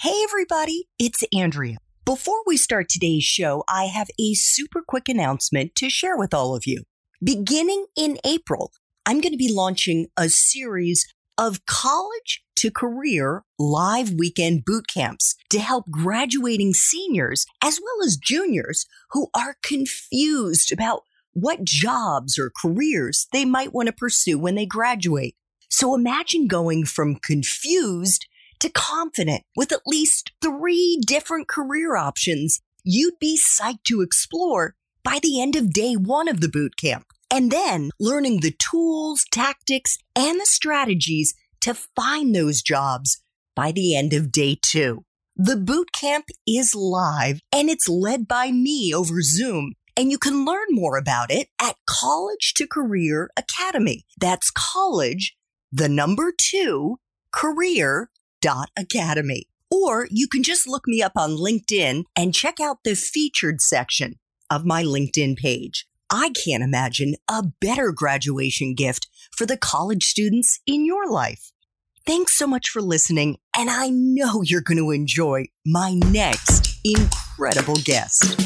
Hey, everybody, it's Andrea. Before we start today's show, I have a super quick announcement to share with all of you. Beginning in April, I'm going to be launching a series of college to career live weekend boot camps to help graduating seniors as well as juniors who are confused about what jobs or careers they might want to pursue when they graduate. So imagine going from confused to confident with at least three different career options you'd be psyched to explore by the end of day one of the boot camp. And then learning the tools, tactics, and the strategies to find those jobs by the end of day two. The boot camp is live and it's led by me over Zoom. And you can learn more about it at College to Career Academy. That's college, the number two, career academy. Or you can just look me up on LinkedIn and check out the featured section of my LinkedIn page. I can't imagine a better graduation gift for the college students in your life. Thanks so much for listening, and I know you're going to enjoy my next incredible guest.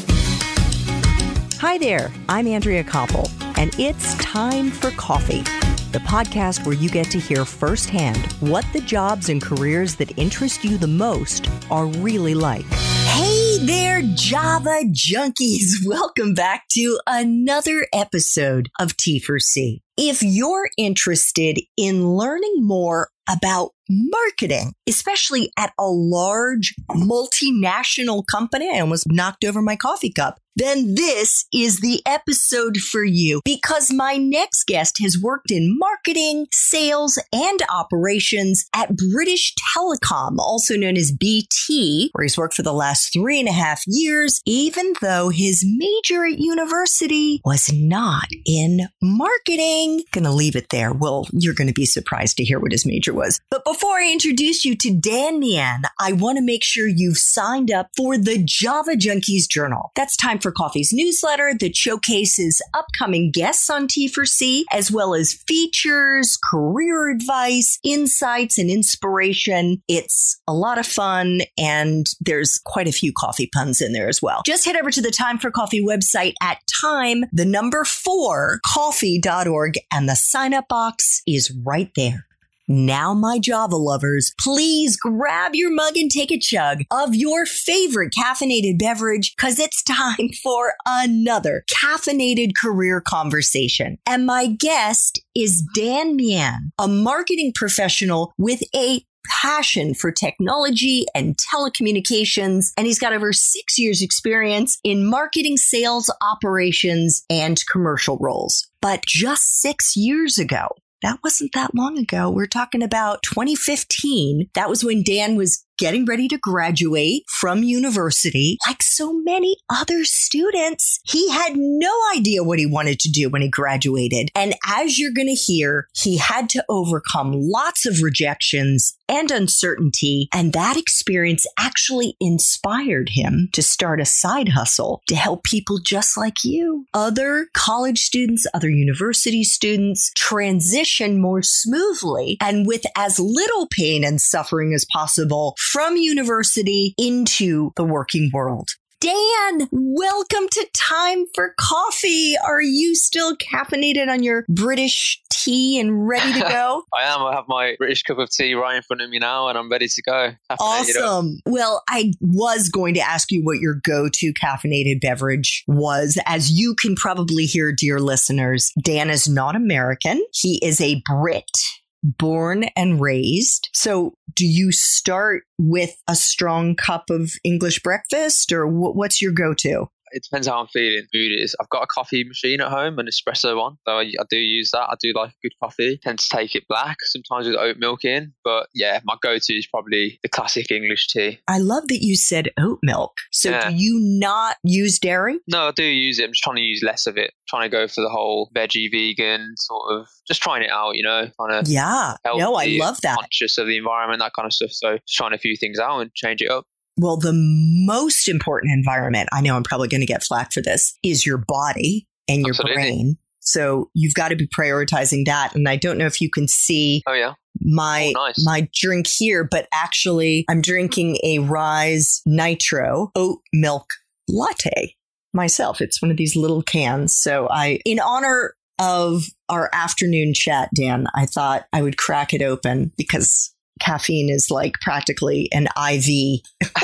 Hi there, I'm Andrea Koppel, and it's time for coffee the podcast where you get to hear firsthand what the jobs and careers that interest you the most are really like. Hey there, Java junkies. Welcome back to another episode of T4C. If you're interested in learning more about marketing, especially at a large multinational company, I almost knocked over my coffee cup then this is the episode for you because my next guest has worked in marketing, sales, and operations at British Telecom, also known as BT, where he's worked for the last three and a half years, even though his major at university was not in marketing. Gonna leave it there. Well, you're gonna be surprised to hear what his major was. But before I introduce you to Dan Mian, I want to make sure you've signed up for the Java Junkies Journal. That's time for Coffee's newsletter that showcases upcoming guests on T4C, as well as features, career advice, insights, and inspiration. It's a lot of fun, and there's quite a few coffee puns in there as well. Just head over to the Time for Coffee website at time, the number four, coffee.org, and the sign up box is right there. Now, my Java lovers, please grab your mug and take a chug of your favorite caffeinated beverage because it's time for another caffeinated career conversation. And my guest is Dan Mian, a marketing professional with a passion for technology and telecommunications. And he's got over six years experience in marketing, sales, operations, and commercial roles. But just six years ago, that wasn't that long ago. We're talking about 2015. That was when Dan was getting ready to graduate from university, like so many other students, he had no idea what he wanted to do when he graduated. And as you're going to hear, he had to overcome lots of rejections and uncertainty. And that experience actually inspired him to start a side hustle to help people just like you, other college students, other university students transition more smoothly and with as little pain and suffering as possible from university into the working world. Dan, welcome to Time for Coffee. Are you still caffeinated on your British tea and ready to go? I am. I have my British cup of tea right in front of me now and I'm ready to go. Awesome. Well, I was going to ask you what your go to caffeinated beverage was. As you can probably hear, dear listeners, Dan is not American, he is a Brit born and raised. So, do you start with a strong cup of English breakfast, or what's your go to? It depends how I'm feeling, mood is. I've got a coffee machine at home, an espresso one, so I, I do use that. I do like a good coffee. Tend to take it black, sometimes with oat milk in. But yeah, my go-to is probably the classic English tea. I love that you said oat milk. So yeah. do you not use dairy? No, I do use it. I'm just trying to use less of it. trying to go for the whole veggie vegan sort of, just trying it out. You know, trying to yeah. No, I love that. Conscious of the environment, that kind of stuff. So just trying a few things out and change it up. Well, the most important environment, I know I'm probably going to get flack for this, is your body and your Absolutely. brain. So you've got to be prioritizing that. And I don't know if you can see Oh yeah. my Oh, nice. my drink here, but actually I'm drinking a Rise Nitro oat milk latte myself. It's one of these little cans. So I in honor of our afternoon chat, Dan, I thought I would crack it open because caffeine is like practically an IV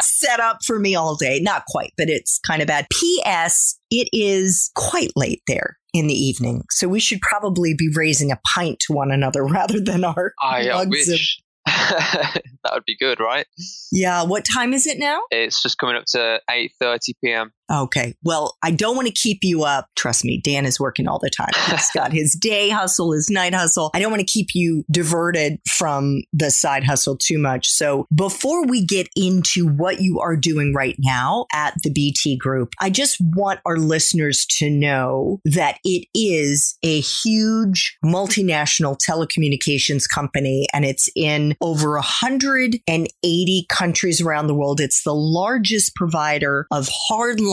set up for me all day. Not quite, but it's kind of bad. P.S. It is quite late there in the evening. So we should probably be raising a pint to one another rather than our I mugs of- that would be good, right? Yeah. What time is it now? It's just coming up to 8:30 p.m. Okay. Well, I don't want to keep you up. Trust me, Dan is working all the time. He's got his day hustle, his night hustle. I don't want to keep you diverted from the side hustle too much. So before we get into what you are doing right now at the BT group, I just want our listeners to know that it is a huge multinational telecommunications company and it's in over 180 countries around the world. It's the largest provider of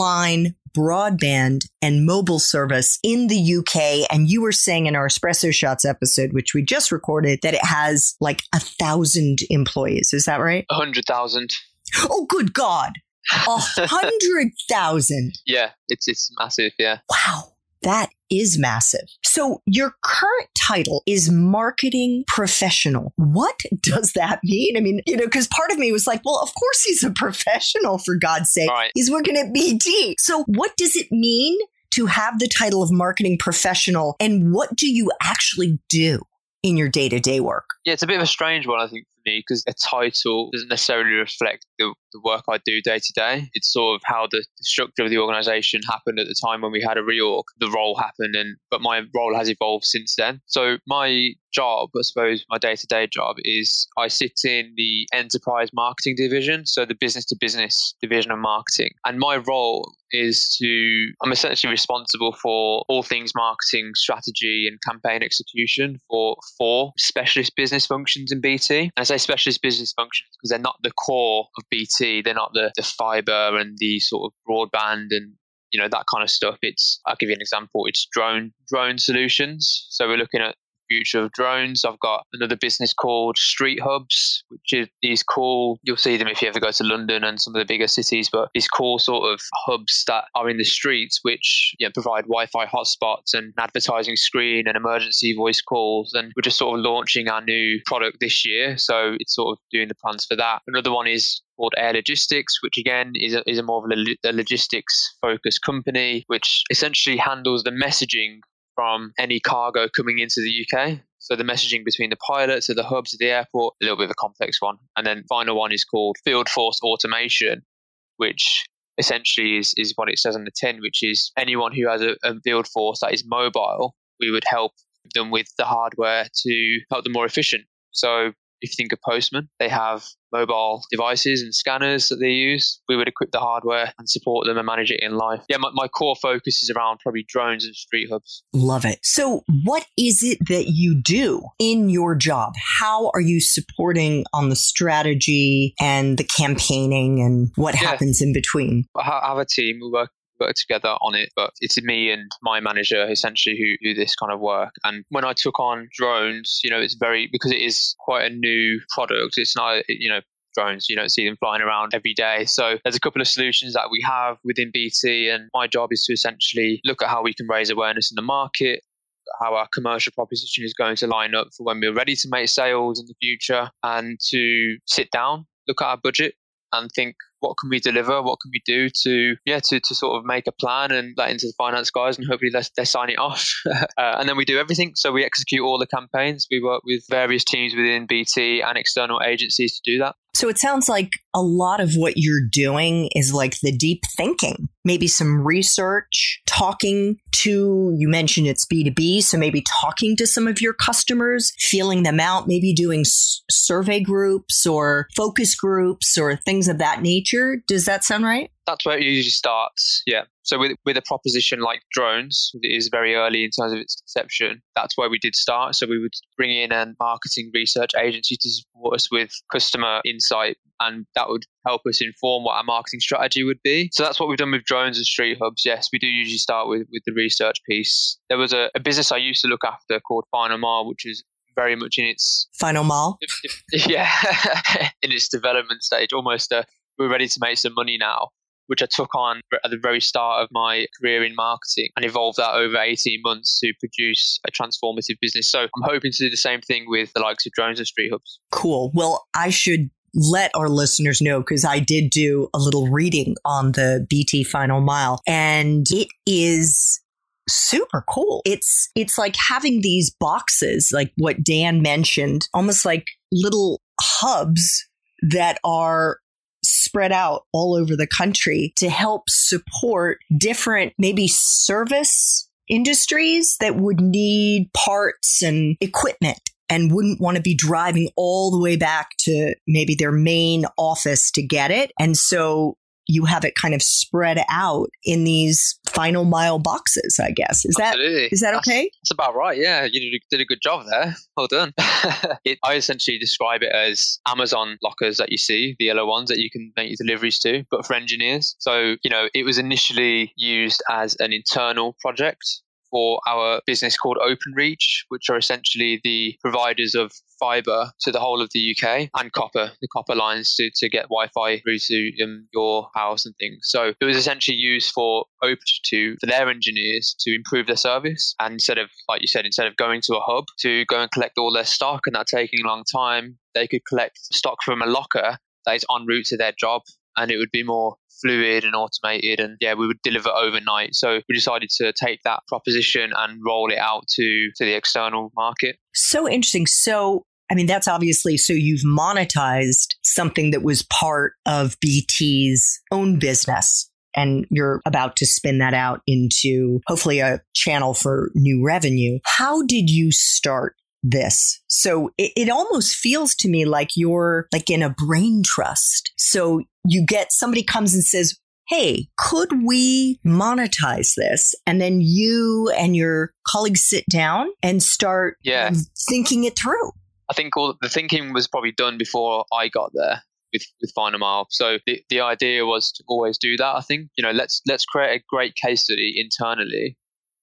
hardline broadband and mobile service in the UK. And you were saying in our Espresso Shots episode, which we just recorded, that it has like a thousand employees. Is that right? A 100,000. Oh, good God. A hundred thousand. Yeah, it's it's massive. Yeah. Wow. That is massive. So your current title is marketing professional. What does that mean? I mean, you know, because part of me was like, well, of course he's a professional for God's sake. Right. He's working at BT. So what does it mean to have the title of marketing professional and what do you actually do in your day-to-day work? Yeah, it's a bit of a strange one, I think, for me, because a title doesn't necessarily reflect the, the work I do day to day. It's sort of how the, structure of the organization happened at the time when we had a reorg. The role happened, and but my role has evolved since then. So my job, I suppose, my day to day job is I sit in the enterprise marketing division, so the business to business division of marketing, and my role is to I'm essentially responsible for all things marketing strategy and campaign execution for four specialist business functions in BT. And I say specialist business functions because they're not the core of BT. They're not the, the fiber and the sort of broadband and you know that kind of stuff. It's I'll give you an example. It's drone drone solutions. So we're looking at future of drones. I've got another business called Street Hubs, which is these cool, you'll see them if you ever go to London and some of the bigger cities, but these cool sort of hubs that are in the streets, which you know, provide Wi Fi hotspots and an advertising screen and emergency voice calls. And we're just sort of launching our new product this year. So it's sort of doing the plans for that. Another one is called Air Logistics, which again is a, is a more of a logistics focused company, which essentially handles the messaging from any cargo coming into the UK. So the messaging between the pilots at the hubs at the airport, a little bit of a complex one. And then final one is called Field Force Automation, which essentially is, is what it says on the tin, which is anyone who has a, a field force that is mobile, we would help them with the hardware to help them more efficient. So if you think of Postman, they have mobile devices and scanners that they use. We would equip the hardware and support them and manage it in life. Yeah, my, my core focus is around probably drones and street hubs. Love it. So, what is it that you do in your job? How are you supporting on the strategy and the campaigning and what Yeah. happens in between? I have a team. We work work together on it, but it's me and my manager essentially who do this kind of work. And when I took on drones, you know, it's very because it is quite a new product. It's not, you know. Drones, you don't see them flying around every day. So, there's a couple of solutions that we have within BT, and my job is to essentially look at how we can raise awareness in the market, how our commercial proposition is going to line up for when we're ready to make sales in the future, and to sit down, look at our budget, and think what can we deliver, what can we do to yeah to, to sort of make a plan and that into the finance guys and hopefully they they sign it off. uh, and then we do everything. So we execute all the campaigns. We work with various teams within BT and external agencies to do that. So, it sounds like a lot of what you're doing is like the deep thinking, maybe some research, talking to, you mentioned it's B2B, so maybe talking to some of your customers, feeling them out, maybe doing survey groups or focus groups or things of that nature. Does that sound right? That's where it usually starts. Yeah. So with with a proposition like drones, it is very early in terms of its conception. That's where we did start. So we would bring in a marketing research agency to support us with customer insight, and that would help us inform what our marketing strategy would be. So that's what we've done with drones and street hubs. Yes, we do usually start with with the research piece. There was a, a business I used to look after called Final Mile, which is very much in its final mile. Yeah, in its development stage, almost. Uh, we're ready to make some money now which I took on at the very start of my career in marketing and evolved that over 18 months to produce a transformative business. So I'm hoping to do the same thing with the likes of drones and street hubs. Cool. Well, I should let our listeners know because I did do a little reading on the BT Final Mile and it is super cool. It's it's like having these boxes like what Dan mentioned, almost like little hubs that are spread out all over the country to help support different, maybe service industries that would need parts and equipment and wouldn't want to be driving all the way back to maybe their main office to get it. And so you have it kind of spread out in these final mile boxes, I guess. Is Absolutely. that is that okay? That's, that's, about right. Yeah, you did a good job there. Well done. it, I essentially describe it as Amazon lockers that you see, the yellow ones that you can make your deliveries to, but for engineers. So, you know, it was initially used as an internal project for our business called OpenReach, which are essentially the providers of fiber to the whole of the UK and copper, the copper lines to, to get Wi Fi through to um, your house and things. So it was essentially used for Open to for their engineers to improve their service. And instead of, like you said, instead of going to a hub to go and collect all their stock and that taking a long time, they could collect stock from a locker that is en route to their job and it would be more fluid and automated and yeah we would deliver overnight so we decided to take that proposition and roll it out to to the external market so interesting so I mean, that's obviously so you've monetized something that was part of BT's own business. And you're about to spin that out into hopefully a channel for new revenue. How did you start this. So it, it, almost feels to me like you're like in a brain trust. So you get somebody comes and says, Hey, could we monetize this? And then you and your colleagues sit down and start yeah. thinking it through. I think all the thinking was probably done before I got there with, with Final Mile. So the, the idea was to always do that. I think, you know, let's let's create a great case study internally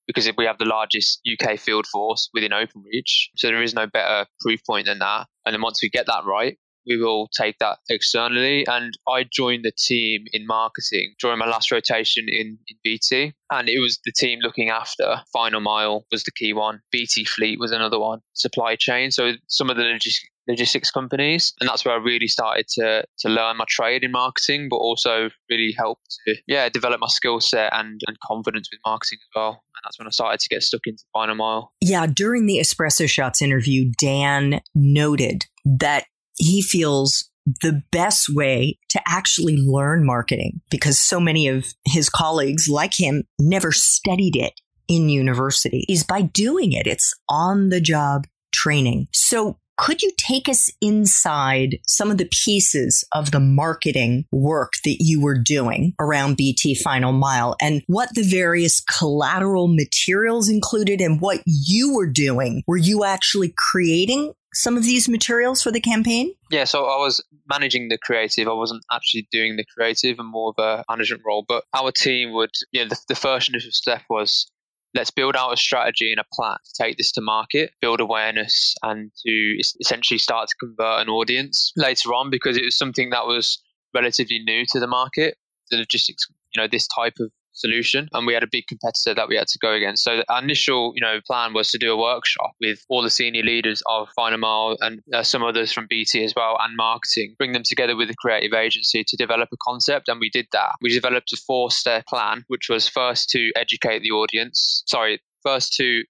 because if we have the largest UK field force within OpenReach, so there is no better proof point than that. And then once we get that right, we will take that externally. And I joined the team in marketing during my last rotation in, in BT. And it was the team looking after Final Mile was the key one. BT Fleet was another one. Supply chain. So some of the logistics logistics companies. And that's where I really started to, to learn my trade in marketing, but also really helped to, yeah, develop my skill set and, and confidence with marketing as well. And that's when I started to get stuck into Final Mile. Yeah, during the Espresso Shots interview, Dan noted that he feels the best way to actually learn marketing because so many of his colleagues like him never studied it in university is by doing it. It's on the job training. So could you take us inside some of the pieces of the marketing work that you were doing around BT Final Mile and what the various collateral materials included and what you were doing? Were you actually creating some of these materials for the campaign? Yeah, so I was managing the creative. I wasn't actually doing the creative and more of a management role. But our team would, you know, the, the first initial step was let's build out a strategy and a plan to take this to market, build awareness, and to essentially start to convert an audience later on because it was something that was relatively new to the market. The logistics, you know, this type of solution and we had a big competitor that we had to go against so our initial you know plan was to do a workshop with all the senior leaders of Final Mile and uh, some others from bt as well and marketing bring them together with a creative agency to develop a concept and we did that we developed a four step plan which was first to educate the audience sorry first to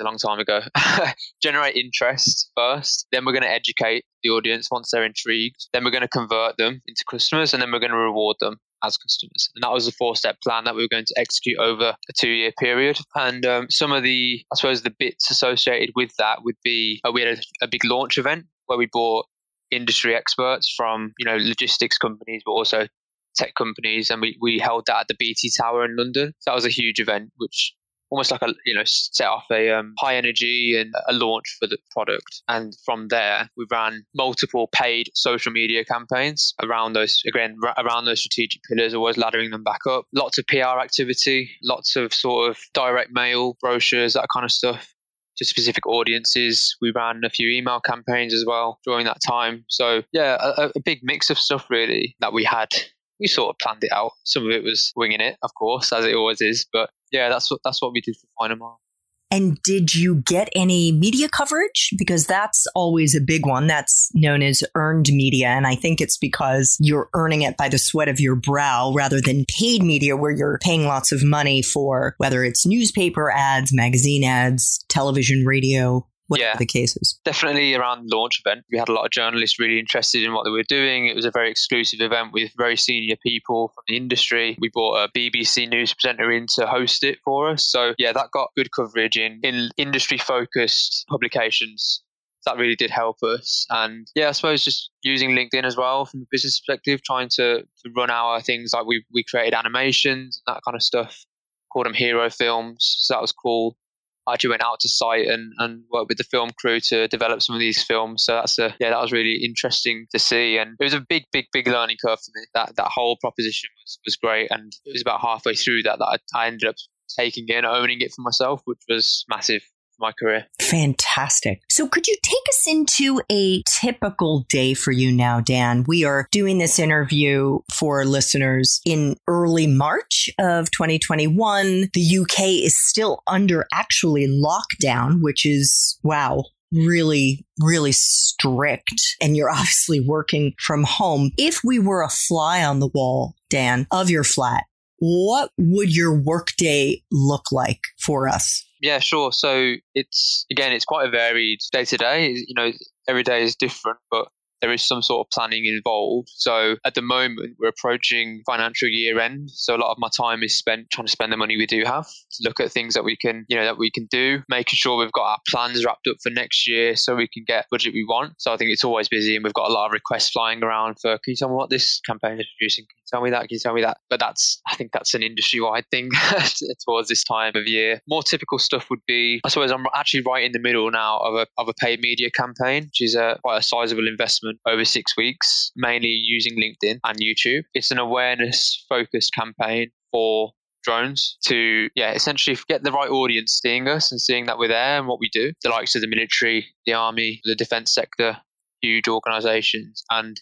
a long time ago. Generate interest first, then we're going to educate the audience once they're intrigued. Then we're going to convert them into customers, and then we're going to reward them as customers. And that was a four step plan that we were going to execute over a two year period. And um, some of the, I suppose, the bits associated with that would be uh, we had a, a big launch event where we brought industry experts from, you know, logistics companies, but also tech companies, and we, we held that at the BT Tower in London. So that was a huge event, which almost like a you know set off a um, high energy and a launch for the product and from there we ran multiple paid social media campaigns around those again around those strategic pillars always laddering them back up lots of pr activity lots of sort of direct mail brochures that kind of stuff to specific audiences. We ran a few email campaigns as well during that time. So yeah, a, a, big mix of stuff really that we had. We sort of planned it out. Some of it was winging it, of course, as it always is. But yeah, that's what that's what we did for Final Mile. And did you get any media coverage? Because that's always a big one. That's known as earned media. And I think it's because you're earning it by the sweat of your brow rather than paid media where you're paying lots of money for whether it's newspaper ads, magazine ads, television, radio whatever yeah, the case is. Definitely around the launch event. We had a lot of journalists really interested in what they were doing. It was a very exclusive event with very senior people from the industry. We brought a BBC news presenter in to host it for us. So yeah, that got good coverage in, in industry focused publications. That really did help us. And yeah, I suppose just using LinkedIn as well from a business perspective, trying to, to run our things like we, we created animations and that kind of stuff, called them hero films. So that was cool. I actually went out to site and, and worked with the film crew to develop some of these films. So that's a yeah, that was really interesting to see, and it was a big, big, big learning curve for me. That that whole proposition was, was great, and it was about halfway through that that I, I ended up taking it and owning it for myself, which was massive my career. Fantastic. So, could you take us into a typical day for you now, Dan? We are doing this interview for listeners in early March of 2021. The UK is still under actually lockdown, which is wow. Really, really strict. And you're obviously working from home. If we were a fly on the wall, Dan, of your flat, what would your workday look like for us? Yeah, sure. So it's again, it's quite a varied day to day. You know, every day is different, but there is some sort of planning involved. So at the moment, we're approaching financial year end. So a lot of my time is spent trying to spend the money we do have to look at things that we can, you know, that we can do, making sure we've got our plans wrapped up for next year so we can get budget we want. So I think it's always busy and we've got a lot of requests flying around for, can you tell me what this campaign is producing? Tell me that? Can you tell me that? But that's, I think that's an industry wide thing towards this time of year. More typical stuff would be, I suppose I'm actually right in the middle now of a, of a paid media campaign, which is a, quite a sizable investment over six weeks, mainly using LinkedIn and YouTube. It's an awareness focused campaign for drones to yeah essentially get the right audience seeing us and seeing that we're there and what we do the likes of the military the army the defense sector huge organizations and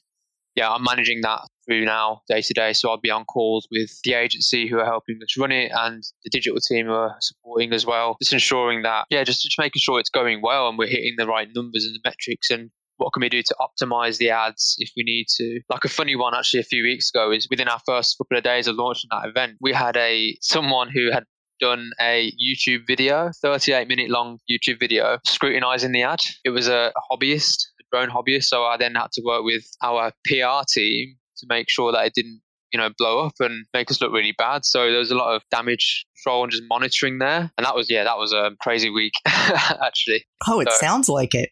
yeah i'm managing that through now day to day. So i'll be on calls with the agency who are helping us run it and the digital team who are supporting as well. Just ensuring that yeah just, just making sure it's going well and we're hitting the right numbers and the metrics and what can we do to optimize the ads if we need to. Like a funny one actually a few weeks ago is within our first couple of days of launching that event we had a someone who had done a YouTube video, 38 minute long YouTube video, scrutinizing the ad. It was a hobbyist, drone hobbyist. So I then had to work with our PR team to make sure that it didn't, you know, blow up and make us look really bad. So there was a lot of damage control and just monitoring there. And that was, yeah, that was a crazy week, actually. Oh, it so, sounds like it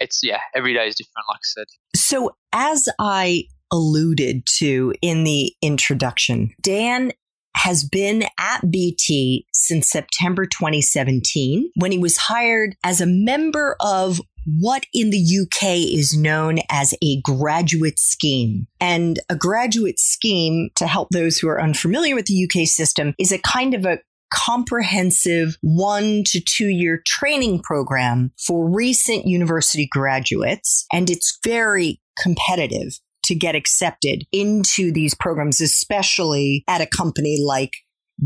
it's yeah, every day is different, like I said. So as I alluded to in the introduction, Dan has been at BT since September 2017 when he was hired as a member of what in the UK is known as a graduate scheme. And a graduate scheme, to help those who are unfamiliar with the UK system, is a kind of a comprehensive one to two year training program for recent university graduates. And it's very competitive to get accepted into these programs, especially at a company like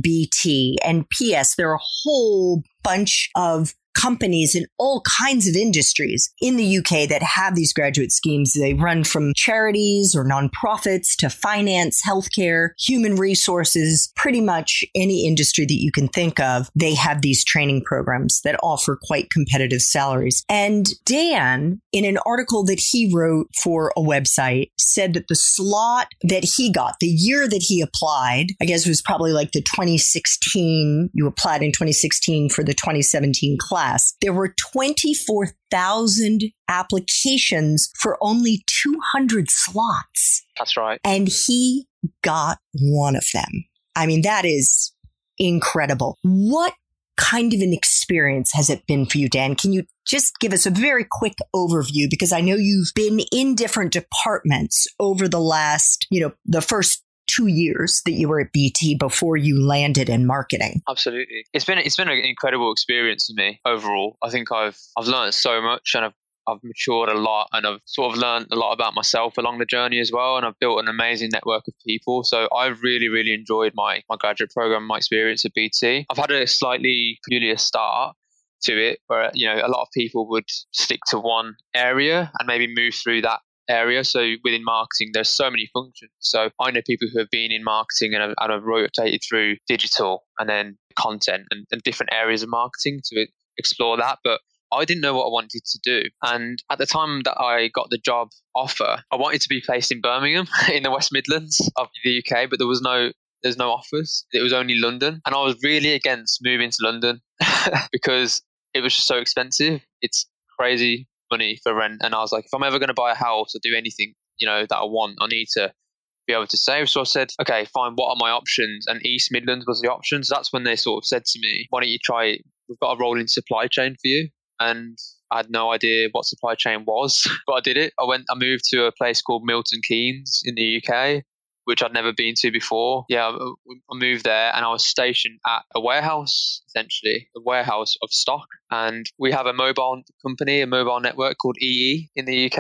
BT. And PS, there are a whole bunch of companies in all kinds of industries in the UK that have these graduate schemes. They run from charities or nonprofits to finance, healthcare, human resources, pretty much any industry that you can think of. They have these training programs that offer quite competitive salaries. And Dan, in an article that he wrote for a website, said that the slot that he got, the year that he applied, I guess it was probably like the 2016, you applied in 2016 for the 2017 class class, there were 24,000 applications for only 200 slots. That's right. And he got one of them. I mean, that is incredible. What kind of an experience has it been for you, Dan? Can you just give us a very quick overview? Because I know you've been in different departments over the last, you know, the first two years that you were at BT before you landed in marketing. Absolutely, it's been it's been an incredible experience for me overall. I think I've I've learned so much and I've I've matured a lot and I've sort of learned a lot about myself along the journey as well. And I've built an amazing network of people. So I've really, really enjoyed my, my graduate program, my experience at BT. I've had a slightly peculiar start to it where, you know, a lot of people would stick to one area and maybe move through that area. So within marketing, there's so many functions. So I know people who have been in marketing and have, and have rotated through digital and then content and, and different areas of marketing to explore that. But I didn't know what I wanted to do. And at the time that I got the job offer, I wanted to be placed in Birmingham in the West Midlands of the UK, but there was no there's no offers. It was only London. And I was really against moving to London because it was just so expensive. It's crazy money for rent. And I was like, if I'm ever going to buy a house or do anything, you know, that I want, I need to be able to save. So I said, okay, fine. What are my options? And East Midlands was the option. So that's when they sort of said to me, why don't you try? We've got a rolling supply chain for you and I had no idea what supply chain was, but I did it. I went, I moved to a place called Milton Keynes in the UK, which I'd never been to before. Yeah, I moved there and I was stationed at a warehouse, essentially, a warehouse of stock. And we have a mobile company, a mobile network called EE in the UK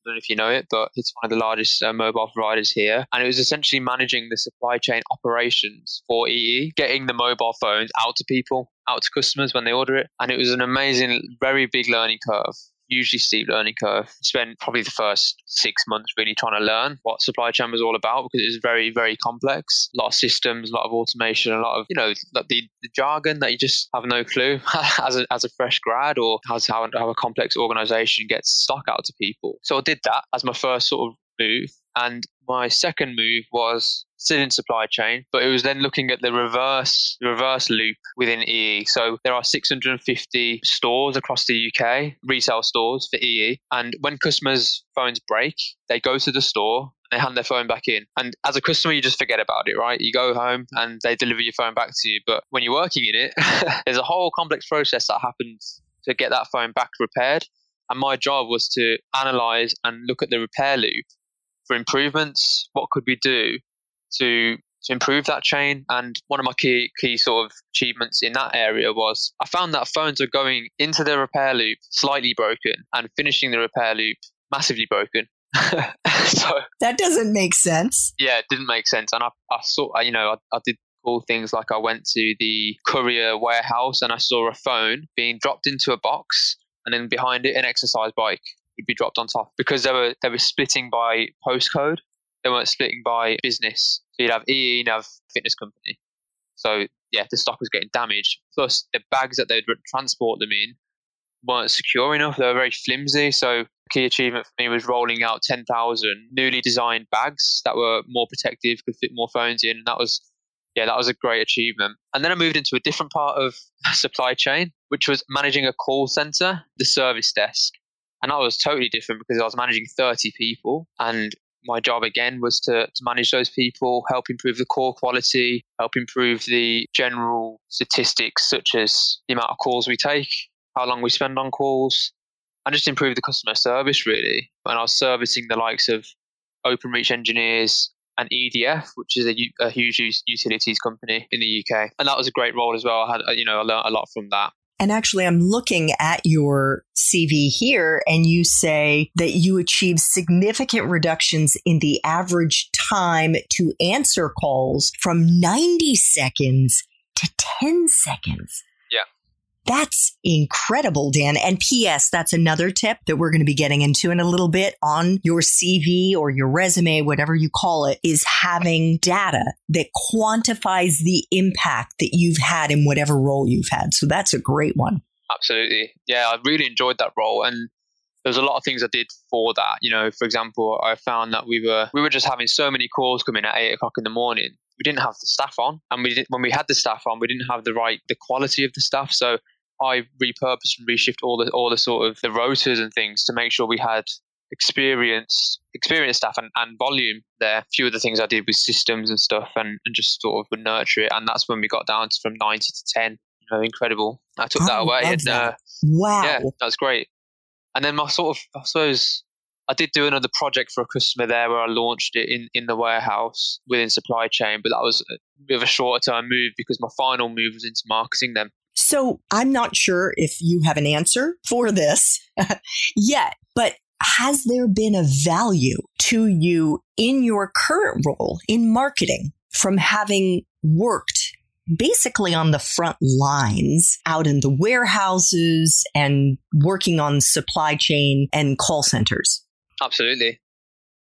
I don't know if you know it, but it's one of the largest uh, mobile providers here. And it was essentially managing the supply chain operations for EE, getting the mobile phones out to people, out to customers when they order it. And it was an amazing, very big learning curve hugely steep learning curve. Spent probably the first six months really trying to learn what supply chain was all about because it was very, very complex. A lot of systems, a lot of automation, a lot of, you know, the, the jargon that you just have no clue as, a, as a fresh grad or how, how, how a complex organization gets stock out to people. So I did that as my first sort of move. And my second move was still in supply chain, but it was then looking at the reverse reverse loop within EE. So there are 650 stores across the UK, retail stores for EE, and when customers' phones break, they go to the store they hand their phone back in. And as a customer, you just forget about it, right? You go home and they deliver your phone back to you. But when you're working in it, there's a whole complex process that happens to get that phone back repaired. And my job was to analyze and look at the repair loop for improvements. What could we do to to improve that chain? And one of my key key sort of achievements in that area was I found that phones are going into the repair loop slightly broken and finishing the repair loop massively broken. so that doesn't make sense. Yeah, it didn't make sense. And I, I saw, you know, I, I did cool things like I went to the courier warehouse and I saw a phone being dropped into a box and then behind it an exercise bike would be dropped on top because they were they were splitting by postcode. They weren't splitting by business. So you'd have EE, you'd have fitness company. So yeah, the stock was getting damaged. Plus the bags that they'd transport them in weren't secure enough. They were very flimsy. So key achievement for me was rolling out 10,000 newly designed bags that were more protective, could fit more phones in. And that was, yeah, that was a great achievement. And then I moved into a different part of supply chain, which was managing a call center, the service desk. And that was totally different because I was managing 30 people and my job again was to, to manage those people, help improve the call quality, help improve the general statistics such as the amount of calls we take, how long we spend on calls, and just improve the customer service really. And I was servicing the likes of OpenReach engineers and EDF, which is a, a huge utilities company in the UK, and that was a great role as well. I had you know I learned a lot from that. And actually, I'm looking at your CV here, and you say that you achieved significant reductions in the average time to answer calls from 90 seconds to 10 seconds. That's incredible, Dan. And P.S., that's another tip that we're going to be getting into in a little bit on your CV or your resume, whatever you call it, is having data that quantifies the impact that you've had in whatever role you've had. So that's a great one. Absolutely. Yeah, I really enjoyed that role. And there was a lot of things I did for that. You know, for example, I found that we were we were just having so many calls coming at eight o'clock in the morning. We didn't have the staff on, and we did, when we had the staff on, we didn't have the right the quality of the staff. So I repurposed and reshift all the all the sort of the rotas and things to make sure we had experienced experienced staff and, and volume there. A few of the things I did with systems and stuff and, and just sort of would nurture it. And that's when we got down to from 90 to 10. You know, incredible. I took that away. And, that. Uh, wow. Yeah, that's great. And then my sort of, I suppose, I did do another project for a customer there where I launched it in, in the warehouse within supply chain, but that was a bit of a shorter term move because my final move was into marketing them. So I'm not sure if you have an answer for this yet, but has there been a value to you in your current role in marketing from having worked basically on the front lines out in the warehouses and working on supply chain and call centers? Absolutely.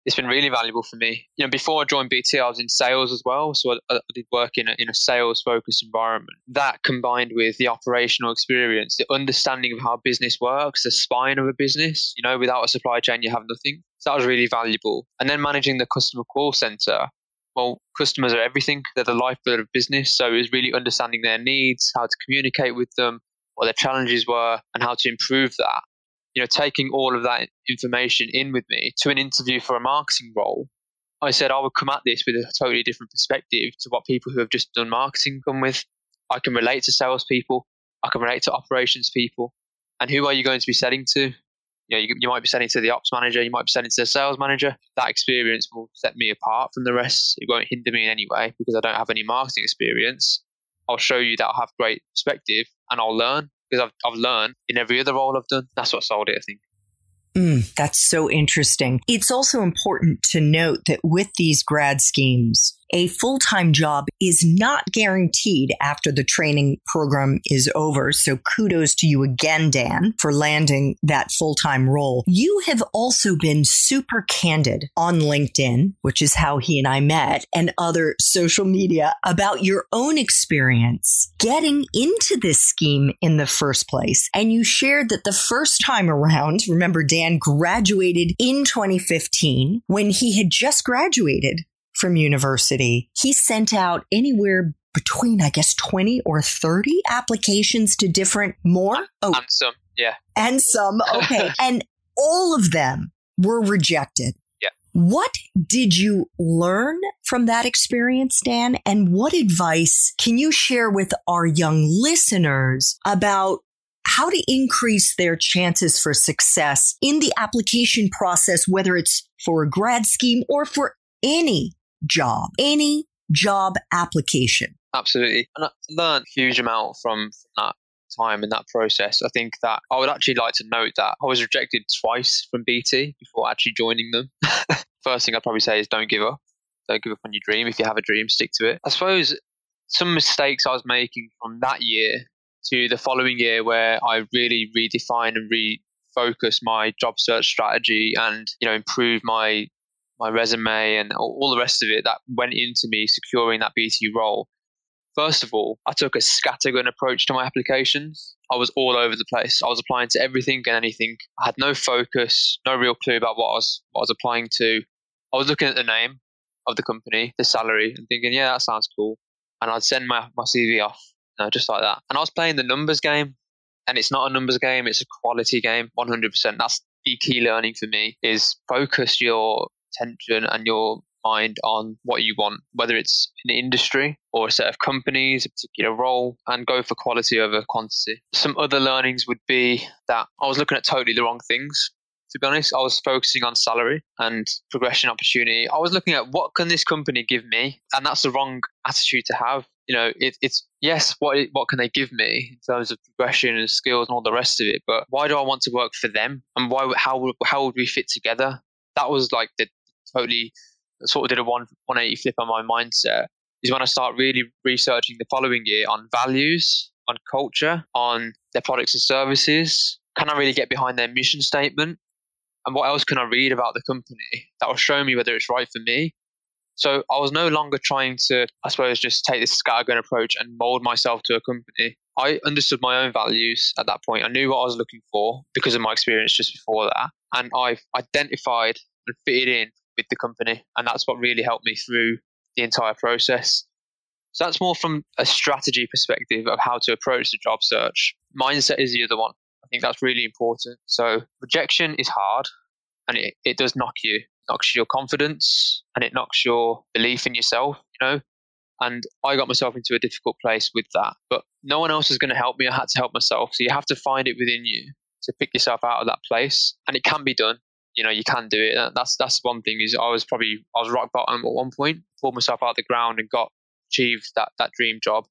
It's been really valuable for me. You know, before I joined BT, I was in sales as well. So I, I did work in a, in a sales focused environment. That combined with the operational experience, the understanding of how business works, the spine of a business, you know, without a supply chain, you have nothing. So that was really valuable. And then managing the customer call center, well, customers are everything. They're the lifeblood of business. So it was really understanding their needs, how to communicate with them, what their challenges were, and how to improve that you know, taking all of that information in with me to an interview for a marketing role, I said I would come at this with a totally different perspective to what people who have just done marketing come with. I can relate to salespeople, I can relate to operations people, and who are you going to be selling to? You know, you, you might be selling to the ops manager, you might be selling to the sales manager. That experience will set me apart from the rest. It won't hinder me in any way because I don't have any marketing experience. I'll show you that I have great perspective and I'll learn because I've, I've learned in every other role I've done. That's what sold it, I think. Mm, that's so interesting. It's also important to note that with these grad schemes, a full time job is not guaranteed after the training program is over. So kudos to you again, Dan, for landing that full time role. You have also been super candid on LinkedIn, which is how he and I met, and other social media about your own experience getting into this scheme in the first place. And you shared that the first time around, remember, Dan graduated in 2015 when he had just graduated from university, he sent out anywhere between, I guess, 20 or 30 applications to different more. Oh, and some, yeah. And some, okay. and all of them were rejected. Yeah. What did you learn from that experience, Dan? And what advice can you share with our young listeners about how to increase their chances for success in the application process, whether it's for a grad scheme or for any job, any job application. Absolutely. And I learned a huge amount from, that time in that process. I think that I would actually like to note that I was rejected twice from BT before actually joining them. First thing I'd probably say is don't give up. Don't give up on your dream. If you have a dream, stick to it. I suppose some mistakes I was making from that year to the following year where I really redefined and refocused my job search strategy and, you know, improve my my resume and all the rest of it that went into me securing that BT role. First of all, I took a scattergun approach to my applications. I was all over the place. I was applying to everything and anything. I had no focus, no real clue about what I was what I was applying to. I was looking at the name of the company, the salary, and thinking, yeah, that sounds cool. And I'd send my, my CV off, you know, just like that. And I was playing the numbers game, and it's not a numbers game; it's a quality game, 100%. That's the key learning for me: is focus your attention and your mind on what you want, whether it's an industry or a set of companies, a particular role, and go for quality over quantity. Some other learnings would be that I was looking at totally the wrong things. To be honest, I was focusing on salary and progression opportunity. I was looking at what can this company give me, and that's the wrong attitude to have. You know, it, it's yes, what what can they give me in terms of progression and skills and all the rest of it, but why do I want to work for them, and why how how would we fit together? That was like the totally sort of did a one 180 flip on my mindset is when I start really researching the following year on values, on culture, on their products and services. Can I really get behind their mission statement? And what else can I read about the company that will show me whether it's right for me? So I was no longer trying to, I suppose, just take this scattergun approach and mold myself to a company. I understood my own values at that point. I knew what I was looking for because of my experience just before that. And I've identified and fitted in with the company. And that's what really helped me through the entire process. So that's more from a strategy perspective of how to approach the job search. Mindset is the other one. I think that's really important. So rejection is hard and it, it does knock you, it knocks your confidence, and it knocks your belief in yourself. You know, and I got myself into a difficult place with that. But no one else was going to help me. I had to help myself. So you have to find it within you to pick yourself out of that place, and it can be done. You know, you can do it. That's that's one thing. Is I was probably I was rock bottom at one point, pulled myself out of the ground and got achieved that that dream job.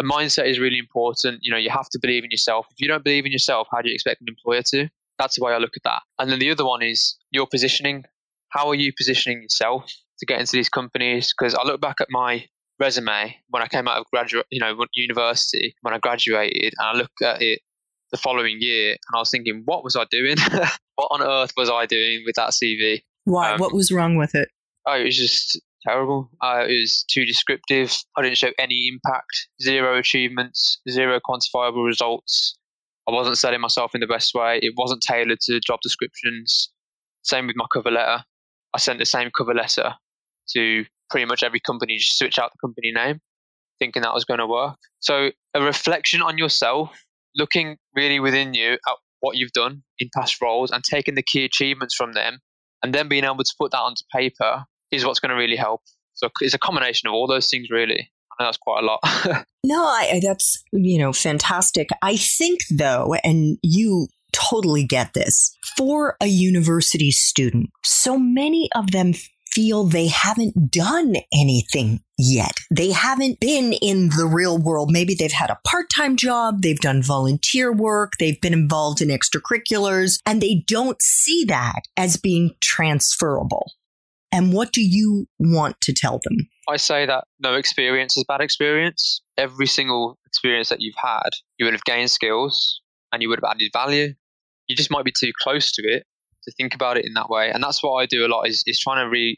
A mindset is really important. You know, you have to believe in yourself. If you don't believe in yourself, how do you expect an employer to? That's the way I look at that. And then the other one is your positioning. How are you positioning yourself to get into these companies? Because I look back at my resume when I came out of graduate, you know, university, when I graduated, and I look at it the following year, and I was thinking, what was I doing? what on earth was I doing with that CV? Why? Um, what was wrong with it? Oh, it was just terrible. Uh, it was too descriptive. I didn't show any impact, zero achievements, zero quantifiable results. I wasn't selling myself in the best way. It wasn't tailored to job descriptions. Same with my cover letter. I sent the same cover letter to pretty much every company, just switch out the company name, thinking that was going to work. So a reflection on yourself, looking really within you at what you've done in past roles and taking the key achievements from them and then being able to put that onto paper is what's going to really help. So it's a combination of all those things, really. That's quite a lot. no, I, that's you know fantastic. I think though, and you totally get this for a university student. So many of them feel they haven't done anything yet. They haven't been in the real world. Maybe they've had a part time job, they've done volunteer work, they've been involved in extracurriculars, and they don't see that as being transferable. And what do you want to tell them? I say that no experience is bad experience. Every single experience that you've had, you would have gained skills and you would have added value. You just might be too close to it to think about it in that way. And that's what I do a lot is, is trying to re,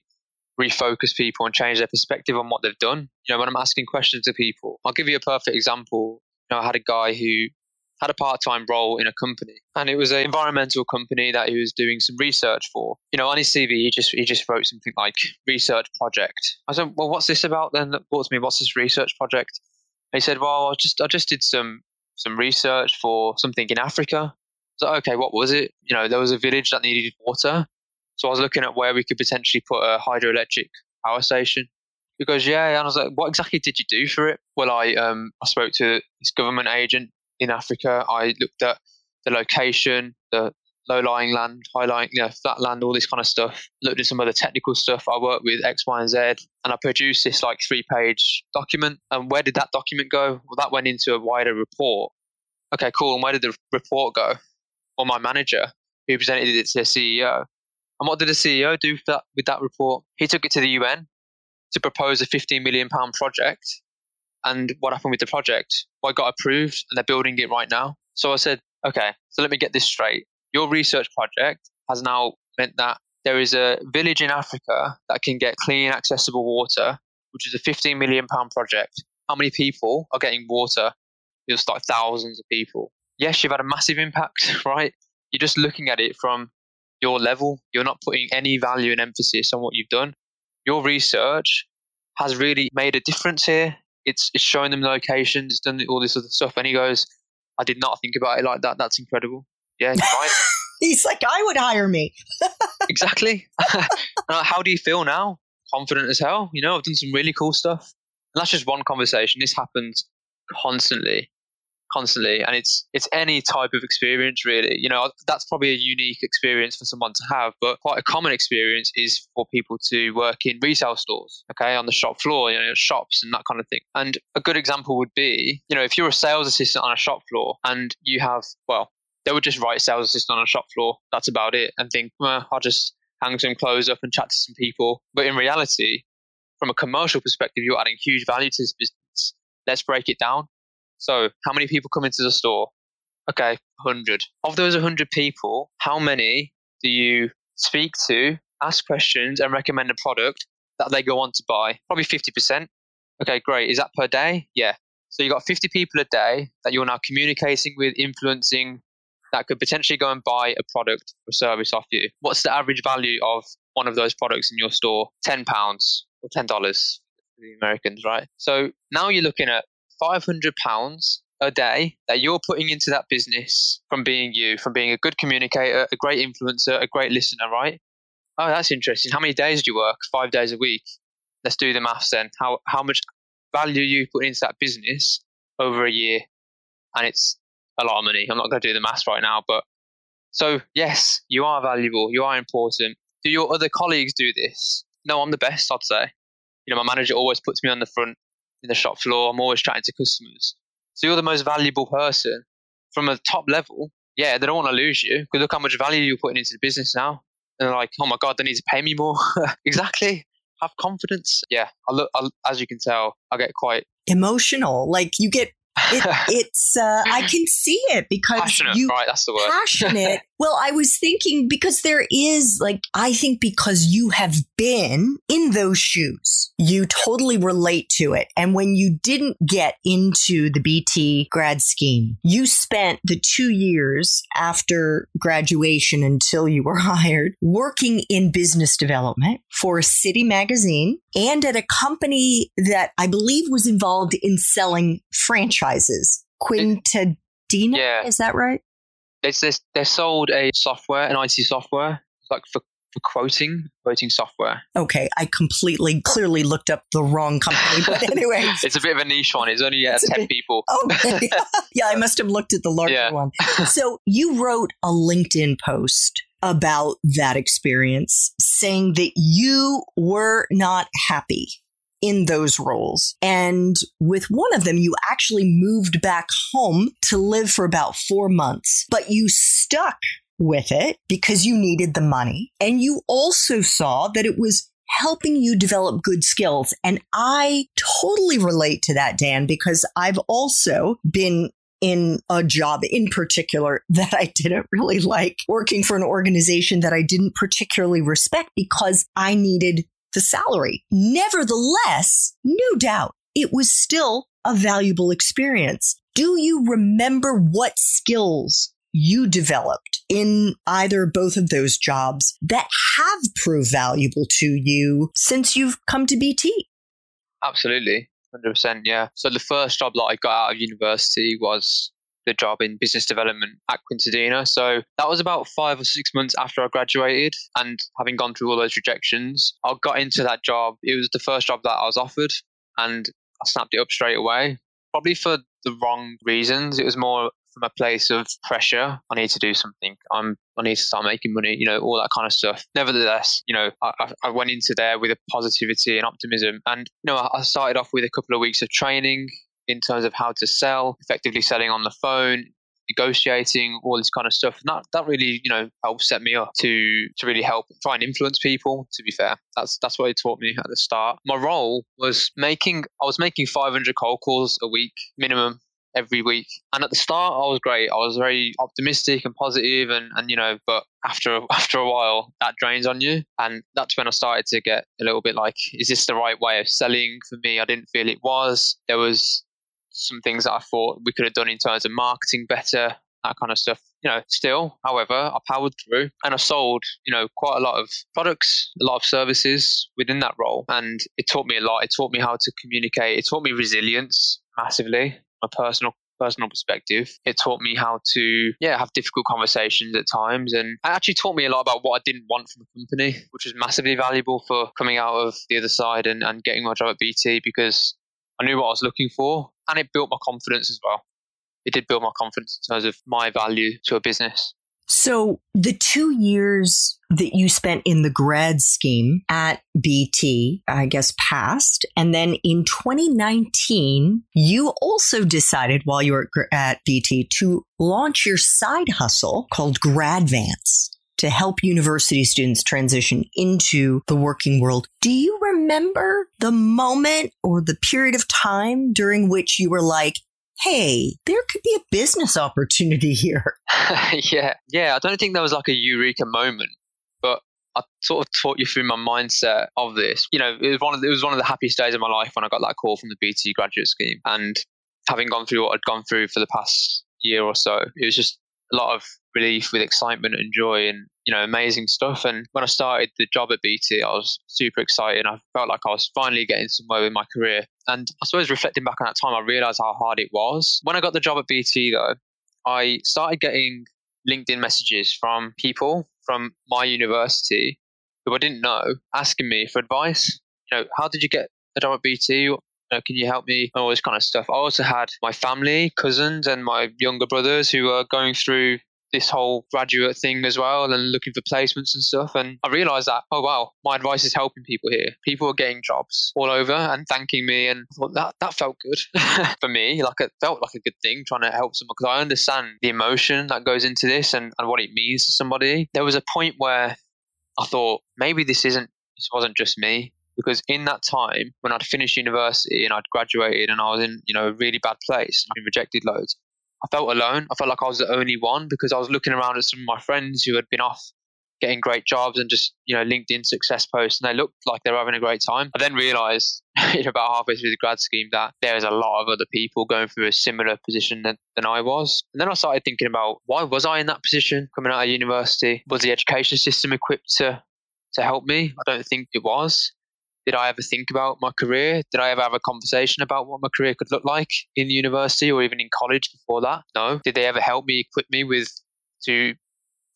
refocus people and change their perspective on what they've done. You know, when I'm asking questions to people, I'll give you a perfect example. You know, I had a guy who had a part-time role in a company and it was an environmental company that he was doing some research for. You know on his cv he just he just wrote something like research project. I said well what's this about then? That brought to me what's this research project? And he said well i just i just did some some research for something in africa. So okay what was it? You know there was a village that needed water so i was looking at where we could potentially put a hydroelectric power station because yeah, and I was like, what exactly did you do for it? Well, I um I spoke to this government agent in Africa. I looked at the location, the low-lying land, high-lying, you know, flat land, all this kind of stuff. Looked at some other technical stuff. I worked with X, Y, and Z, and I produced this like three-page document. And where did that document go? Well, that went into a wider report. Okay, cool. And where did the report go? Well, my manager, who presented it to the CEO. And what did the CEO do with that, with that report? He took it to the UN to propose a 15 million pound project and what happened with the project? Well, I got approved and they're building it right now. So I said, okay, so let me get this straight. Your research project has now meant that there is a village in Africa that can get clean, accessible water, which is a 15 million pound project. How many people are getting water? It's like thousands of people. Yes, you've had a massive impact, right? You're just looking at it from your level. You're not putting any value and emphasis on what you've done. Your research has really made a difference here it's it's showing them locations, it's done all this other stuff. And he goes, I did not think about it like that. That's incredible. Yeah, right. He's like, I would hire me. exactly. How do you feel now? Confident as hell. You know, I've done some really cool stuff. And that's just one conversation. This happens constantly constantly and it's it's any type of experience really. You know that's probably a unique experience for someone to have but quite a common experience is for people to work in retail stores okay on the shop floor you know shops and that kind of thing. And a good example would be you know if you're a sales assistant on a shop floor and you have well they would just write sales assistant on a shop floor that's about it and think well i'll just hang some clothes up and chat to some people. But in reality from a commercial perspective you're adding huge value to this business. Let's break it down so, how many people come into the store? Okay, 100. Of those 100 people, how many do you speak to, ask questions, and recommend a product that they go on to buy? Probably 50%. Okay, great. Is that per day? Yeah. So, you've got 50 people a day that you're now communicating with, influencing, that could potentially go and buy a product or service off you. What's the average value of one of those products in your store? £10 or $10 for the Americans, right? So now you're looking at 500 pounds a day that you're putting into that business from being you, from being a good communicator, a great influencer, a great listener, right? Oh, that's interesting. How many days do you work? Five days a week. Let's do the maths then. How how much value you put into that business over a year? And it's a lot of money. I'm not going to do the maths right now, but so yes, you are valuable. You are important. Do your other colleagues do this? No, I'm the best. I'd say. You know, my manager always puts me on the front in the shop floor. I'm always chatting to customers. So you're the most valuable person from a top level. Yeah, they don't want to lose you because look how much value you're putting into the business now. And they're like, oh my god, they need to pay me more. exactly. Have confidence. Yeah, I look. I, as you can tell, I get quite emotional. Like you get it, it's uh, I can see it because passionate, you right? That's the word. Passionate. Well, I was thinking because there is like I think because you have been in those shoes, you totally relate to it. And when you didn't get into the BT grad scheme, you spent the two years after graduation until you were hired working in business development for a City Magazine and at a company that I believe was involved in selling franchises. Quintadina, yeah. is that right? It's this, they sold a software, an IT software, like for for quoting, quoting software. Okay, I completely, clearly looked up the wrong company, but anyway, it's a bit of a niche one. It's only uh, ten bit, people. Okay, yeah, I must have looked at the larger yeah. one. So you wrote a LinkedIn post about that experience, saying that you were not happy in those roles. And with one of them, you actually moved back home to live for about four months, but you stuck with it because you needed the money. And you also saw that it was helping you develop good skills. And I totally relate to that, Dan, because I've also been in a job in particular that I didn't really like, working for an organization that I didn't particularly respect because I needed the salary. Nevertheless, no doubt, it was still a valuable experience. Do you remember what skills you developed in either both of those jobs that have proved valuable to you since you've come to BT? Absolutely. 100%. Yeah. So the first job that I got out of university was the job in business development at Quintadina. So that was about five or six months after I graduated and having gone through all those rejections, I got into that job. It was the first job that I was offered and I snapped it up straight away. Probably for the wrong reasons. It was more from a place of pressure. I need to do something. I'm. I need to start making money. You know, all that kind of stuff. Nevertheless, you know, I, I went into there with a positivity and optimism, and you know, I started off with a couple of weeks of training in terms of how to sell, effectively selling on the phone, negotiating, all this kind of stuff. And that, that really, you know, helped set me up to to really help try and influence people, to be fair. That's that's what it taught me at the start. My role was making I was making 500 cold calls a week minimum every week. And at the start, I was great. I was very optimistic and positive, and and you know, but after after a while, that drains on you, and that's when I started to get a little bit like, is this the right way of selling for me? I didn't feel it was. There was some things that I thought we could have done in terms of marketing better, that kind of stuff. You know, still, however, I powered through and I sold, you know, quite a lot of products, a lot of services within that role. And it taught me a lot. It taught me how to communicate. It taught me resilience massively my personal personal perspective. It taught me how to, yeah, have difficult conversations at times. And it actually taught me a lot about what I didn't want from a company, which was massively valuable for coming out of the other side and, and getting my job at BT because I knew what I was looking for and it built my confidence as well. It did build my confidence in terms of my value to a business. So the two years that you spent in the grad scheme at BT, I guess, passed. And then in 2019, you also decided while you were at BT to launch your side hustle called Gradvance to help university students transition into the working world. Do you remember the moment or the period of time during which you were like, hey, there could be a business opportunity here. yeah. Yeah. I don't think there was like a eureka moment, but I sort of taught you through my mindset of this. You know, it was one of the, it was one of the happiest days of my life when I got that call from the BT graduate scheme. And having gone through what I'd gone through for the past year or so, it was just a lot of relief with excitement and joy and you know amazing stuff. And when i started the job at bt i was super excited i felt like i was finally getting somewhere with my career. And i suppose reflecting back on that time i realized how hard it was. When i got the job at bt though i started getting linkedin messages from people from my university who i didn't know asking me for advice. You know how did you get a job at bt know, can you help me? All this kind of stuff. I also had my family, cousins, and my younger brothers who were going through this whole graduate thing as well and looking for placements and stuff. And I realized that, oh wow, my advice is helping people here. People are getting jobs all over and thanking me. And I thought that, that felt good for me. Like it felt like a good thing trying to help someone because I understand the emotion that goes into this and, and what it means to somebody. There was a point where I thought maybe this isn't, this wasn't just me because in that time when I'd finished university and I'd graduated and I was in you know a really bad place I'd been rejected loads, I felt alone. I felt like I was the only one because I was looking around at some of my friends who had been off getting great jobs and just you know LinkedIn success posts and they looked like they were having a great time. I then realised about halfway through the grad scheme that there was a lot of other people going through a similar position than, than I was. And then I started thinking about why was I in that position coming out of university? Was the education system equipped to to help me? I don't think it was. Did I ever think about my career? Did I ever have a conversation about what my career could look like in university or even in college before that? No. Did they ever help me, equip me with to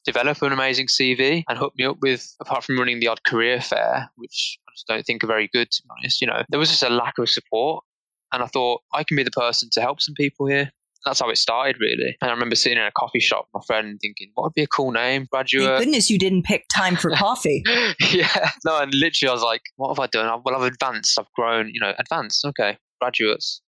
develop an amazing CV and hook me up with, apart from running the odd career fair, which I just don't think are very good, to be honest, you know, there was just a lack of support. And I thought, I can be the person to help some people here that's how it started, really. And I remember sitting in a coffee shop with my friend thinking, what would be a cool name? Graduate. Thank goodness you didn't pick time for coffee. yeah. No, and literally I was like, what have I done? Well, I've advanced. I've grown, you know, advanced. Okay. Graduates.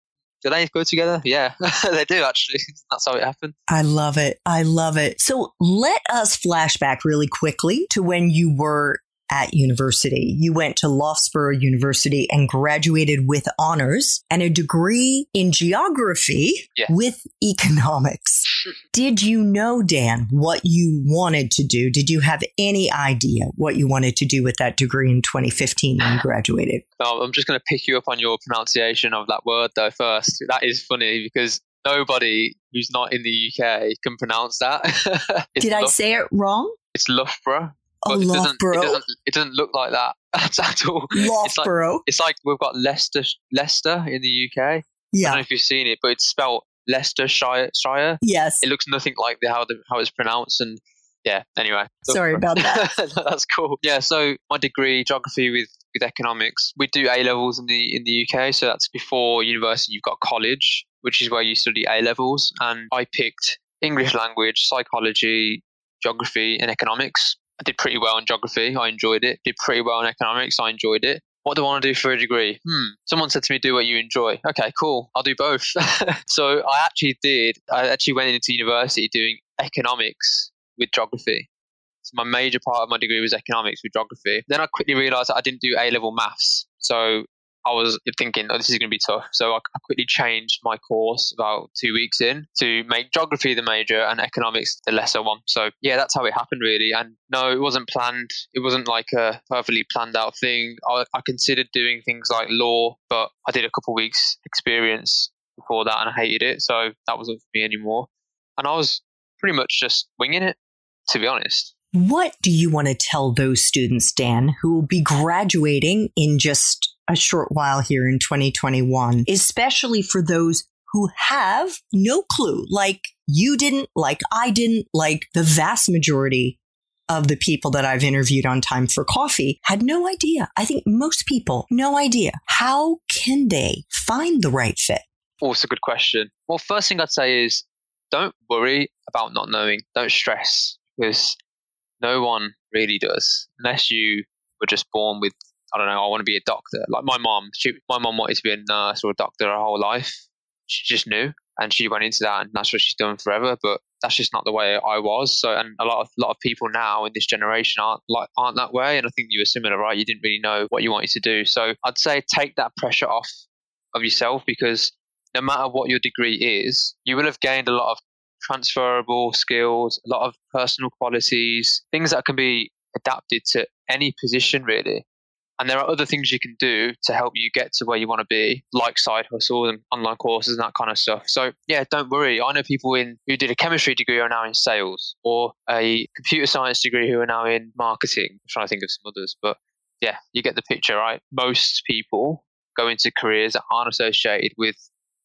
Do they go together? Yeah, they do actually. That's how it happened. I love it. I love it. So let us flash back really quickly to when you were at university. You went to Loughborough University and graduated with honors and a degree in geography with economics. Did you know, Dan, what you wanted to do? Did you have any idea what you wanted to do with that degree in 2015 when you graduated? No, I'm just going to pick you up on your pronunciation of that word, though, first. That is funny because nobody who's not in the UK can pronounce that. Did I say it wrong? It's Loughborough. Oh, it doesn't, it doesn't, it doesn't look like that at all. Loughborough. It's like, it's like we've got Leicester, Leicester in the UK. Yeah. I don't know if you've seen it, but it's spelled Leicestershire. Shire. Yes. It looks nothing like the, how the, how it's pronounced, and yeah. Anyway. Sorry about that. no, that's cool. Yeah. So my degree, geography with with economics. We do A levels in the in the UK, so that's before university. You've got college, which is where you study A levels, and I picked English language, psychology, geography, and economics. I did pretty well in geography. I enjoyed it. Did pretty well in economics. I enjoyed it. What do I want to do for a degree? Hmm. Someone said to me, do what you enjoy. Okay, cool. I'll do both. so I actually did. I actually went into university doing economics with geography. So my major part of my degree was economics with geography. Then I quickly realized that I didn't do A level maths. So I was thinking, oh, this is going to be tough. So I, quickly changed my course about two weeks in to make geography the major and economics the lesser one. So yeah, that's how it happened really. And no, it wasn't planned. It wasn't like a perfectly planned out thing. I, I considered doing things like law, but I did a couple weeks experience before that and I hated it. So that wasn't for me anymore. And I was pretty much just winging it, to be honest. What do you want to tell those students, Dan, who will be graduating in just a short while here in 2021, especially for those who have no clue, like you didn't, like I didn't, like the vast majority of the people that I've interviewed on Time for Coffee had no idea. I think most people, no idea. How can they find the right fit? Also, a good question. Well, first thing I'd say is don't worry about not knowing. Don't stress because no one really does unless you were just born with I don't know, I want to be a doctor. Like my mom, she, my mom wanted to be a nurse or a doctor her whole life. She just knew, and she went into that, and that's what she's done forever. But that's just not the way I was. So, and a lot of lot of people now in this generation aren't like aren't that way. And I think you were similar, right? You didn't really know what you wanted to do. So, I'd say take that pressure off of yourself because no matter what your degree is, you will have gained a lot of transferable skills, a lot of personal qualities, things that can be adapted to any position really. And there are other things you can do to help you get to where you want to be, like side hustles and online courses and that kind of stuff. So yeah, don't worry. I know people in who did a chemistry degree are now in sales, or a computer science degree who are now in marketing. I'm trying to think of some others, but yeah, you get the picture, right? Most people go into careers that aren't associated with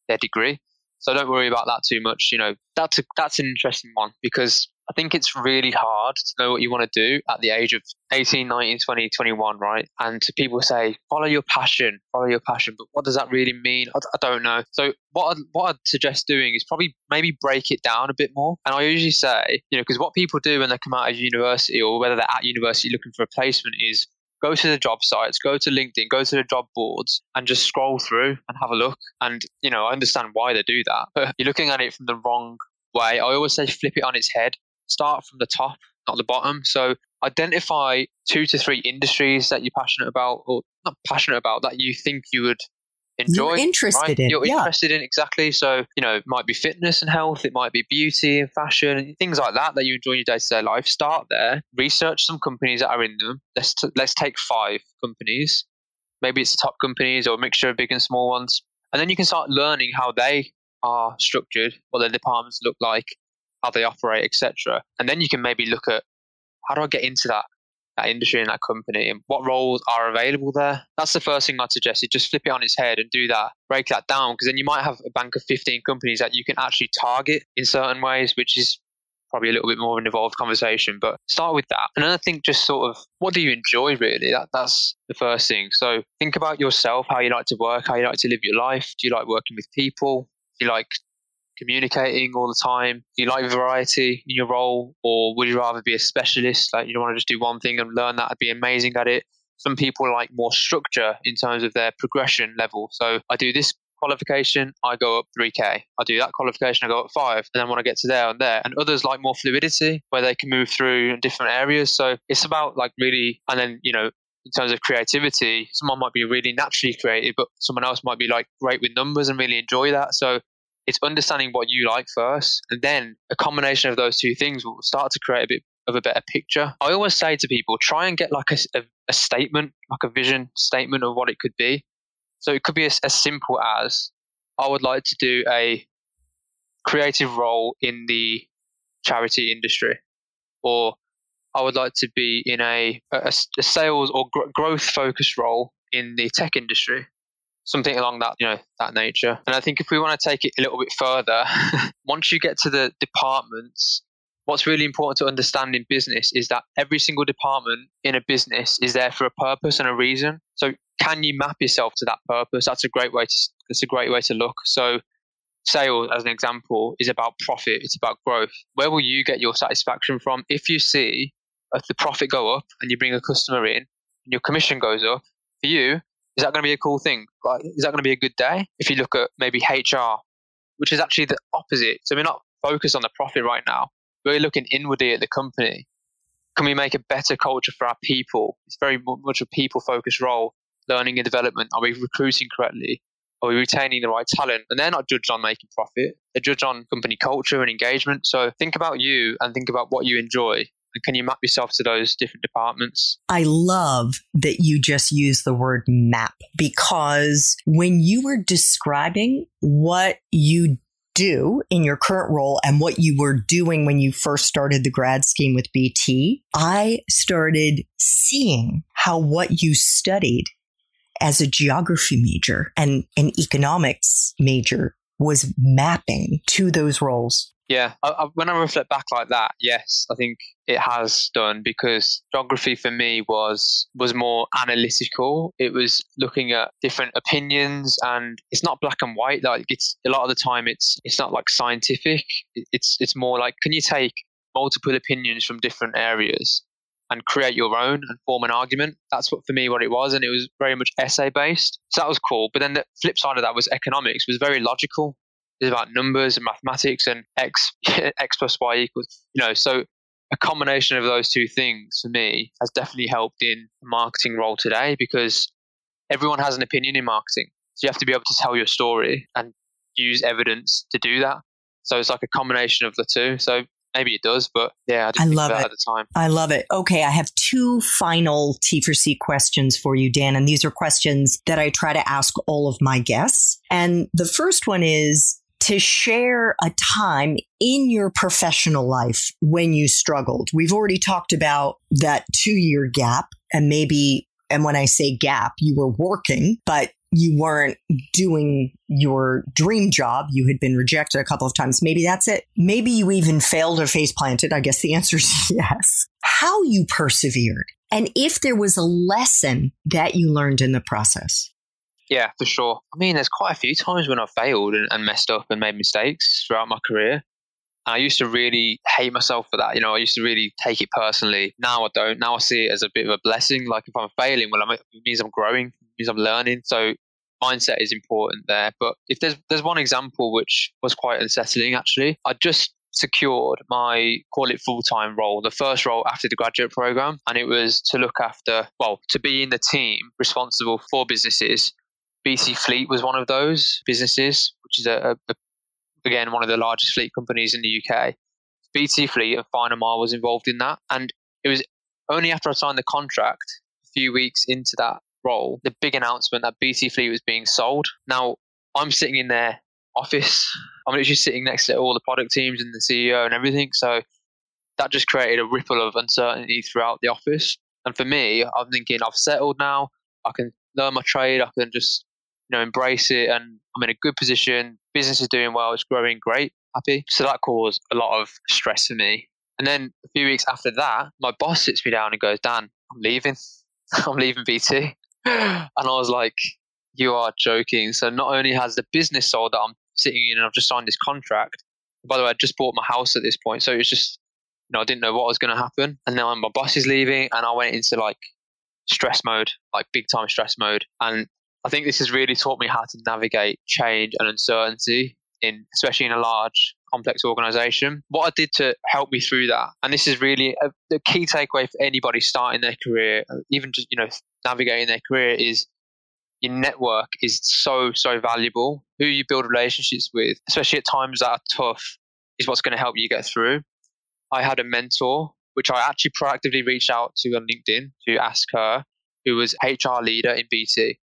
their degree. So don't worry about that too much. You know, that's a, that's an interesting one because I think it's really hard to know what you want to do at the age of 18, 19, 20, 21, right? And people say, follow your passion, follow your passion. But what does that really mean? I, don't know. So what I'd, what I'd suggest doing is probably maybe break it down a bit more. And I usually say, you know, because what people do when they come out of university or whether they're at university looking for a placement is go to the job sites, go to LinkedIn, go to the job boards and just scroll through and have a look. And, you know, I understand why they do that, but you're looking at it from the wrong way. I always say flip it on its head, start from the top, not the bottom. So identify two to three industries that you're passionate about or not passionate about that you think you would enjoy. You're interested right? in. You're yeah. interested in exactly. So you know, it might be fitness and health. It might be beauty and fashion and things like that that you enjoy in your day to day life. Start there. Research some companies that are in them. Let's t- let's take five companies. Maybe it's the top companies or a mixture of big and small ones, and then you can start learning how they are structured, what their departments look like, how they operate, etc. And then you can maybe look at how do I get into that that industry and that company and what roles are available there. That's the first thing I'd suggest. Is just flip it on its head and do that. Break that down because then you might have a bank of 15 companies that you can actually target in certain ways, which is probably a little bit more of an involved conversation. But start with that. And then I think just sort of what do you enjoy really? That that's the first thing. So think about yourself, how you like to work, how you like to live your life. Do you like working with people? Do you like communicating all the time? Do you like variety in your role, or would you rather be a specialist? Like you don't want to just do one thing and learn that and be amazing at it. Some people like more structure in terms of their progression level. So I do this qualification, I go up 3k. I do that qualification, I go up five, and then when I get to there and there. And others like more fluidity, where they can move through different areas. So it's about like really, and then you know in terms of creativity, someone might be really naturally creative, but someone else might be like great with numbers and really enjoy that. So it's understanding what you like first, and then a combination of those two things will start to create a bit of a better picture. I always say to people, try and get like a, a, a statement, like a vision statement of what it could be. So it could be as, as simple as I would like to do a creative role in the charity industry, or I would like to be in a, a, a sales or gr- growth focused role in the tech industry something along that you know that nature. And i think if we want to take it a little bit further once you get to the departments what's really important to understand in business is that every single department in a business is there for a purpose and a reason. So can you map yourself to that purpose? That's a great way to it's a great way to look. So sales as an example is about profit it's about growth. Where will you get your satisfaction from? If you see if the profit go up and you bring a customer in and your commission goes up for you is that going to be a cool thing? Like, is that going to be a good day? If you look at maybe HR, which is actually the opposite. So we're not focused on the profit right now. We're looking inwardly at the company. Can we make a better culture for our people? It's very much a people focused role. Learning and development. Are we recruiting correctly? Are we retaining the right talent? And they're not judged on making profit. They're judged on company culture and engagement. So think about you and think about what you enjoy can you map yourself to those different departments? I love that you just use the word map because when you were describing what you do in your current role and what you were doing when you first started the grad scheme with BT, I started seeing how what you studied as a geography major and an economics major was mapping to those roles. Yeah, I, I, when I reflect back like that, yes, I think it has done because geography for me was was more analytical. It was looking at different opinions, and it's not black and white. Like it's a lot of the time, it's it's not like scientific. It's it's more like can you take multiple opinions from different areas and create your own and form an argument. That's what for me what it was, and it was very much essay based. So that was cool. But then the flip side of that was economics was very logical is about numbers and mathematics and x x plus y equals you know so a combination of those two things for me has definitely helped in a marketing role today because everyone has an opinion in marketing so you have to be able to tell your story and use evidence to do that so it's like a combination of the two so maybe it does, but yeah, I I love it at the time. I love it. Okay, I have two final T for C questions for you, Dan, and these are questions that I try to ask all of my guests. And the first one is to share a time in your professional life when you struggled. We've already talked about that two year gap and maybe, and when I say gap, you were working, but you weren't doing your dream job. You had been rejected a couple of times. Maybe that's it. Maybe you even failed or face planted. I guess the answer is yes. How you persevered and if there was a lesson that you learned in the process. Yeah, for sure. I mean, there's quite a few times when I failed and, and messed up and made mistakes throughout my career. And I used to really hate myself for that. You know, I used to really take it personally. Now I don't. Now I see it as a bit of a blessing. Like if I'm failing, well, it means I'm growing, it means I'm learning. So mindset is important there. But if there's there's one example which was quite unsettling actually, I just secured my call it full time role, the first role after the graduate program, and it was to look after well to be in the team responsible for businesses. BT Fleet was one of those businesses, which is a, a again one of the largest fleet companies in the UK. BT Fleet and Final Mile was involved in that, and it was only after I signed the contract, a few weeks into that role, the big announcement that BT Fleet was being sold. Now, I'm sitting in their office. I'm literally sitting next to all the product teams and the CEO and everything. So that just created a ripple of uncertainty throughout the office. And for me, I'm thinking I've settled now. I can learn my trade. I can just know embrace it, and I'm in a good position. Business is doing well. It's growing great. Happy. So that caused a lot of stress for me. And then a few weeks after that, my boss sits me down and goes, "Dan, I'm leaving. I'm leaving BT." and I was like, you are joking. So not only has the business sold that I'm sitting in and I've just signed this contract. By the way, I just bought my house at this point. So it's just, you know, I didn't know what was going to happen. And now my boss is leaving and I went into like stress mode, like big time stress mode. And I think this has really taught me how to navigate change and uncertainty in, especially in a large complex organization. What I did to help me through that, and this is really a, the key takeaway for anybody starting their career, even just, you know, navigating their career is your network is so, so valuable. Who you build relationships with, especially at times that are tough, is what's going to help you get through. I had a mentor, which I actually proactively reached out to on LinkedIn to ask her, who was HR leader in BT.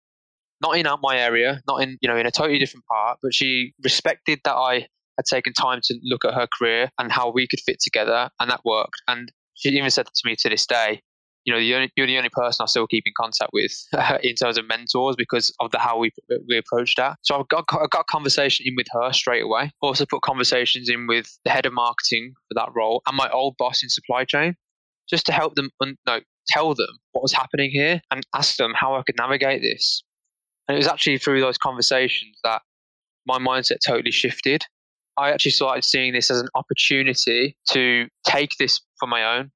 Not in uh, my area, not in, you know, in a totally different part, but she respected that I had taken time to look at her career and how we could fit together, and that worked. And she even said to me to this day, you know, only, you're the only person I still keep in contact with in terms of mentors because of the how we we approached that. So I've got I got conversation in with her straight away. Also put conversations in with the head of marketing for that role and my old boss in supply chain, just to help them un- no, tell them what was happening here and ask them how I could navigate this. And it was actually through those conversations that my mindset totally shifted. I actually started seeing this as an opportunity to take this for my own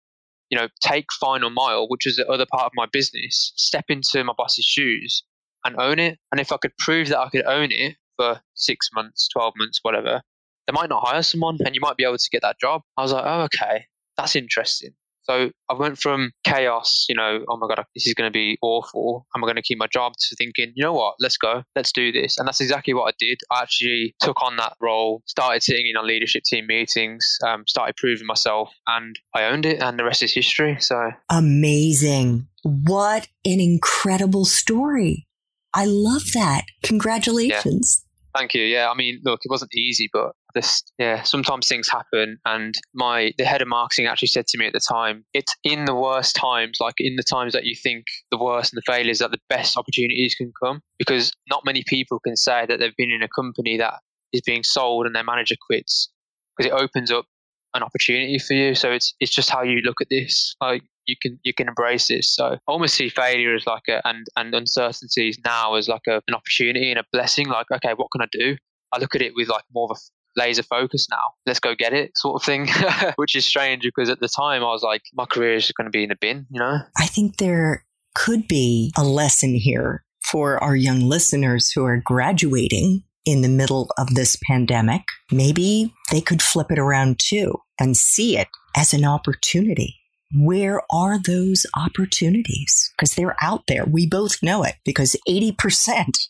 you know, take final mile, which is the other part of my business, step into my boss's shoes and own it. And if I could prove that I could own it for six months, 12 months, whatever, they might not hire someone and you might be able to get that job. I was like, oh, okay, that's interesting. So I went from chaos, you know, oh my God, this is going to be awful. Am I going to keep my job to thinking, you know what, let's go, let's do this. And that's exactly what I did. I actually took on that role, started sitting in on leadership team meetings, um, started proving myself, and I owned it. And the rest is history. So amazing. What an incredible story. I love that. Congratulations. Yeah. Thank you. Yeah, I mean, look, it wasn't easy, but this, yeah, sometimes things happen. And my the head of marketing actually said to me at the time, it's in the worst times, like in the times that you think the worst and the failures, that the best opportunities can come. Because not many people can say that they've been in a company that is being sold and their manager quits, because it opens up an opportunity for you. So it's it's just how you look at this. Like you can you can embrace this. So I almost see failure as like a and and uncertainties now as like a, an opportunity and a blessing. Like okay, what can I do? I look at it with like more of a laser focus now. Let's go get it, sort of thing. Which is strange because at the time I was like, my career is going to be in the bin. You know. I think there could be a lesson here for our young listeners who are graduating in the middle of this pandemic. Maybe they could flip it around too and see it as an opportunity where are those opportunities? Because they're out there. We both know it because 80%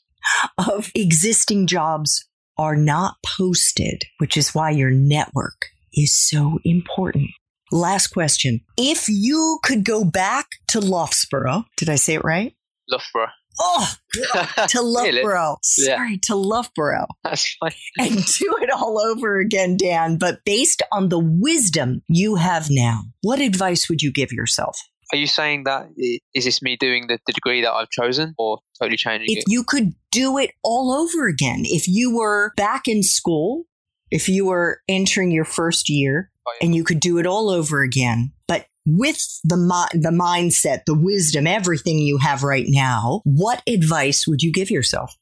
of existing jobs are not posted, which is why your network is so important. Last question. If you could go back to Loughborough, did I say it right? Loughborough. Oh, to Loughborough. Yeah. Sorry, to Loughborough. That's fine. And do it all over again, Dan. But based on the wisdom you have now, what advice would you give yourself? Are you saying that is this me doing the, the degree that I've chosen or totally changing If it? you could do it all over again, if you were back in school, if you were entering your first year Oh, yeah. and you could do it all over again, but with the mi- the mindset, the wisdom, everything you have right now, what advice would you give yourself?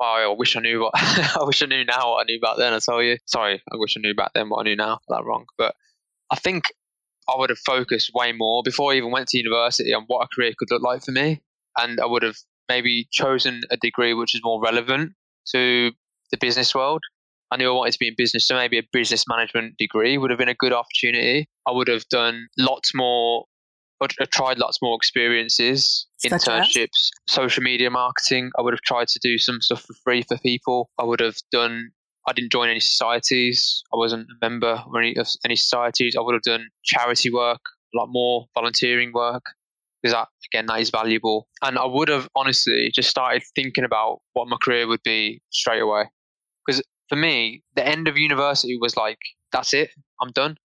Oh, I wish I knew what I wish I knew now what I knew back then. I tell you, sorry, I wish I knew back then what I knew now. That wrong, but I think I would have focused way more before I even went to university on what a career could look like for me, and I would have maybe chosen a degree which is more relevant to the business world. I knew I wanted to be in business, so maybe a business management degree would have been a good opportunity. I would have done lots more, tried lots more experiences, Such as? internships, social media marketing. I would have tried to do some stuff for free for people. I would have done. I didn't join any societies. I wasn't a member of any of any societies. I would have done charity work, a lot more volunteering work because that again that is valuable. And I would have honestly just started thinking about what my career would be straight away. Because for me, the end of university was like, that's it, I'm done.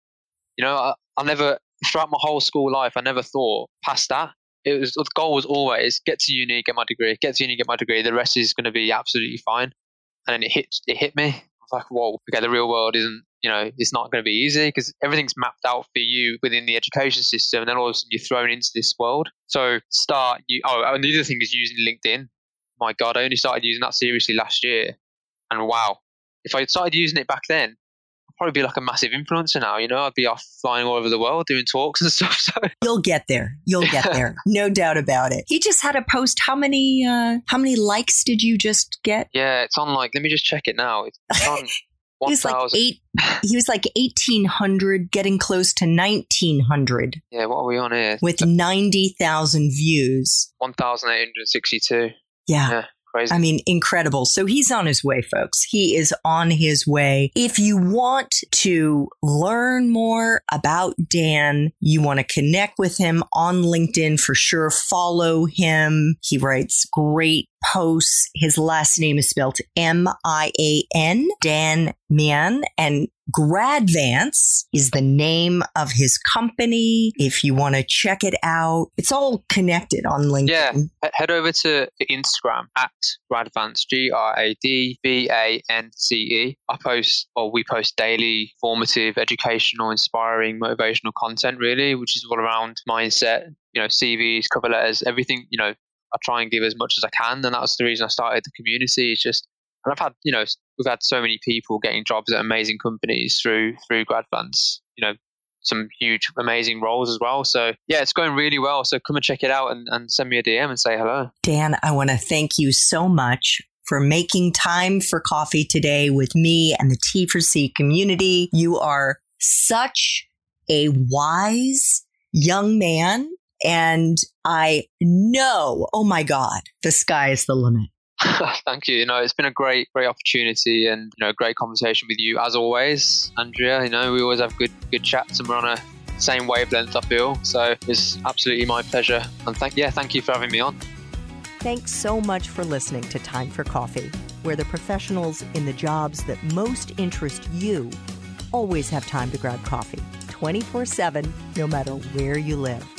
You know, I, I never throughout my whole school life, I never thought past that. It was the goal was always get to uni, get my degree, get to uni, get my degree. The rest is going to be absolutely fine. And then it hit it hit me. Like, whoa, okay, the real world isn't you know it's not going to be easy because everything's mapped out for you within the education system, and then all of a sudden you're thrown into this world. So start you. Oh, and the other thing is using LinkedIn. My God, I only started using that seriously last year, and wow, if I started using it back then, probably be like a massive influencer now. You know, I'd be off flying all over the world doing talks and stuff. So You'll get there. You'll get there. No doubt about it. He just had a post. How many uh how many likes did you just get? yeah, it's on like let me just check it now. It's on He was like eight he was like eighteen hundred, getting close to nineteen hundred Yeah, what are we on here? with ninety thousand views. one thousand eight hundred sixty-two. Yeah. Yeah, crazy. I mean, incredible. So he's on his way, folks. He is on his way. If you want to learn more about Dan, you want to connect with him on LinkedIn for sure. Follow him. He writes great posts. His last name is spelled M I A N, Dan Mian, and Gradvance is the name of his company. If you want to check it out, it's all connected on LinkedIn. Yeah. Head over to Instagram at Gradvance, G R A D V A N C E. I post, or we post daily formative, educational, inspiring, motivational content, really, which is all around mindset, you know, CVs, cover letters, everything, you know, I try and give as much as I can. And that's the reason I started the community. It's just, and I've had, you know, we've had so many people getting jobs at amazing companies through, through Gradvance. you know, some huge, amazing roles as well. So yeah, it's going really well. So come and check it out and, and send me a DM and say hello. Dan, I want to thank you so much for making time for coffee today with me and the T4C community. You are such a wise young man. And I know, oh my God, the sky is the limit. Thank you. You know, it's been a great, great opportunity and you know, great conversation with you as always, Andrea. You know, we always have good, good chats, and we're on a same wavelength. I feel so. It's absolutely my pleasure, and thank yeah, thank you for having me on. Thanks so much for listening to Time for Coffee, where the professionals in the jobs that most interest you always have time to grab coffee 24 7, no matter where you live.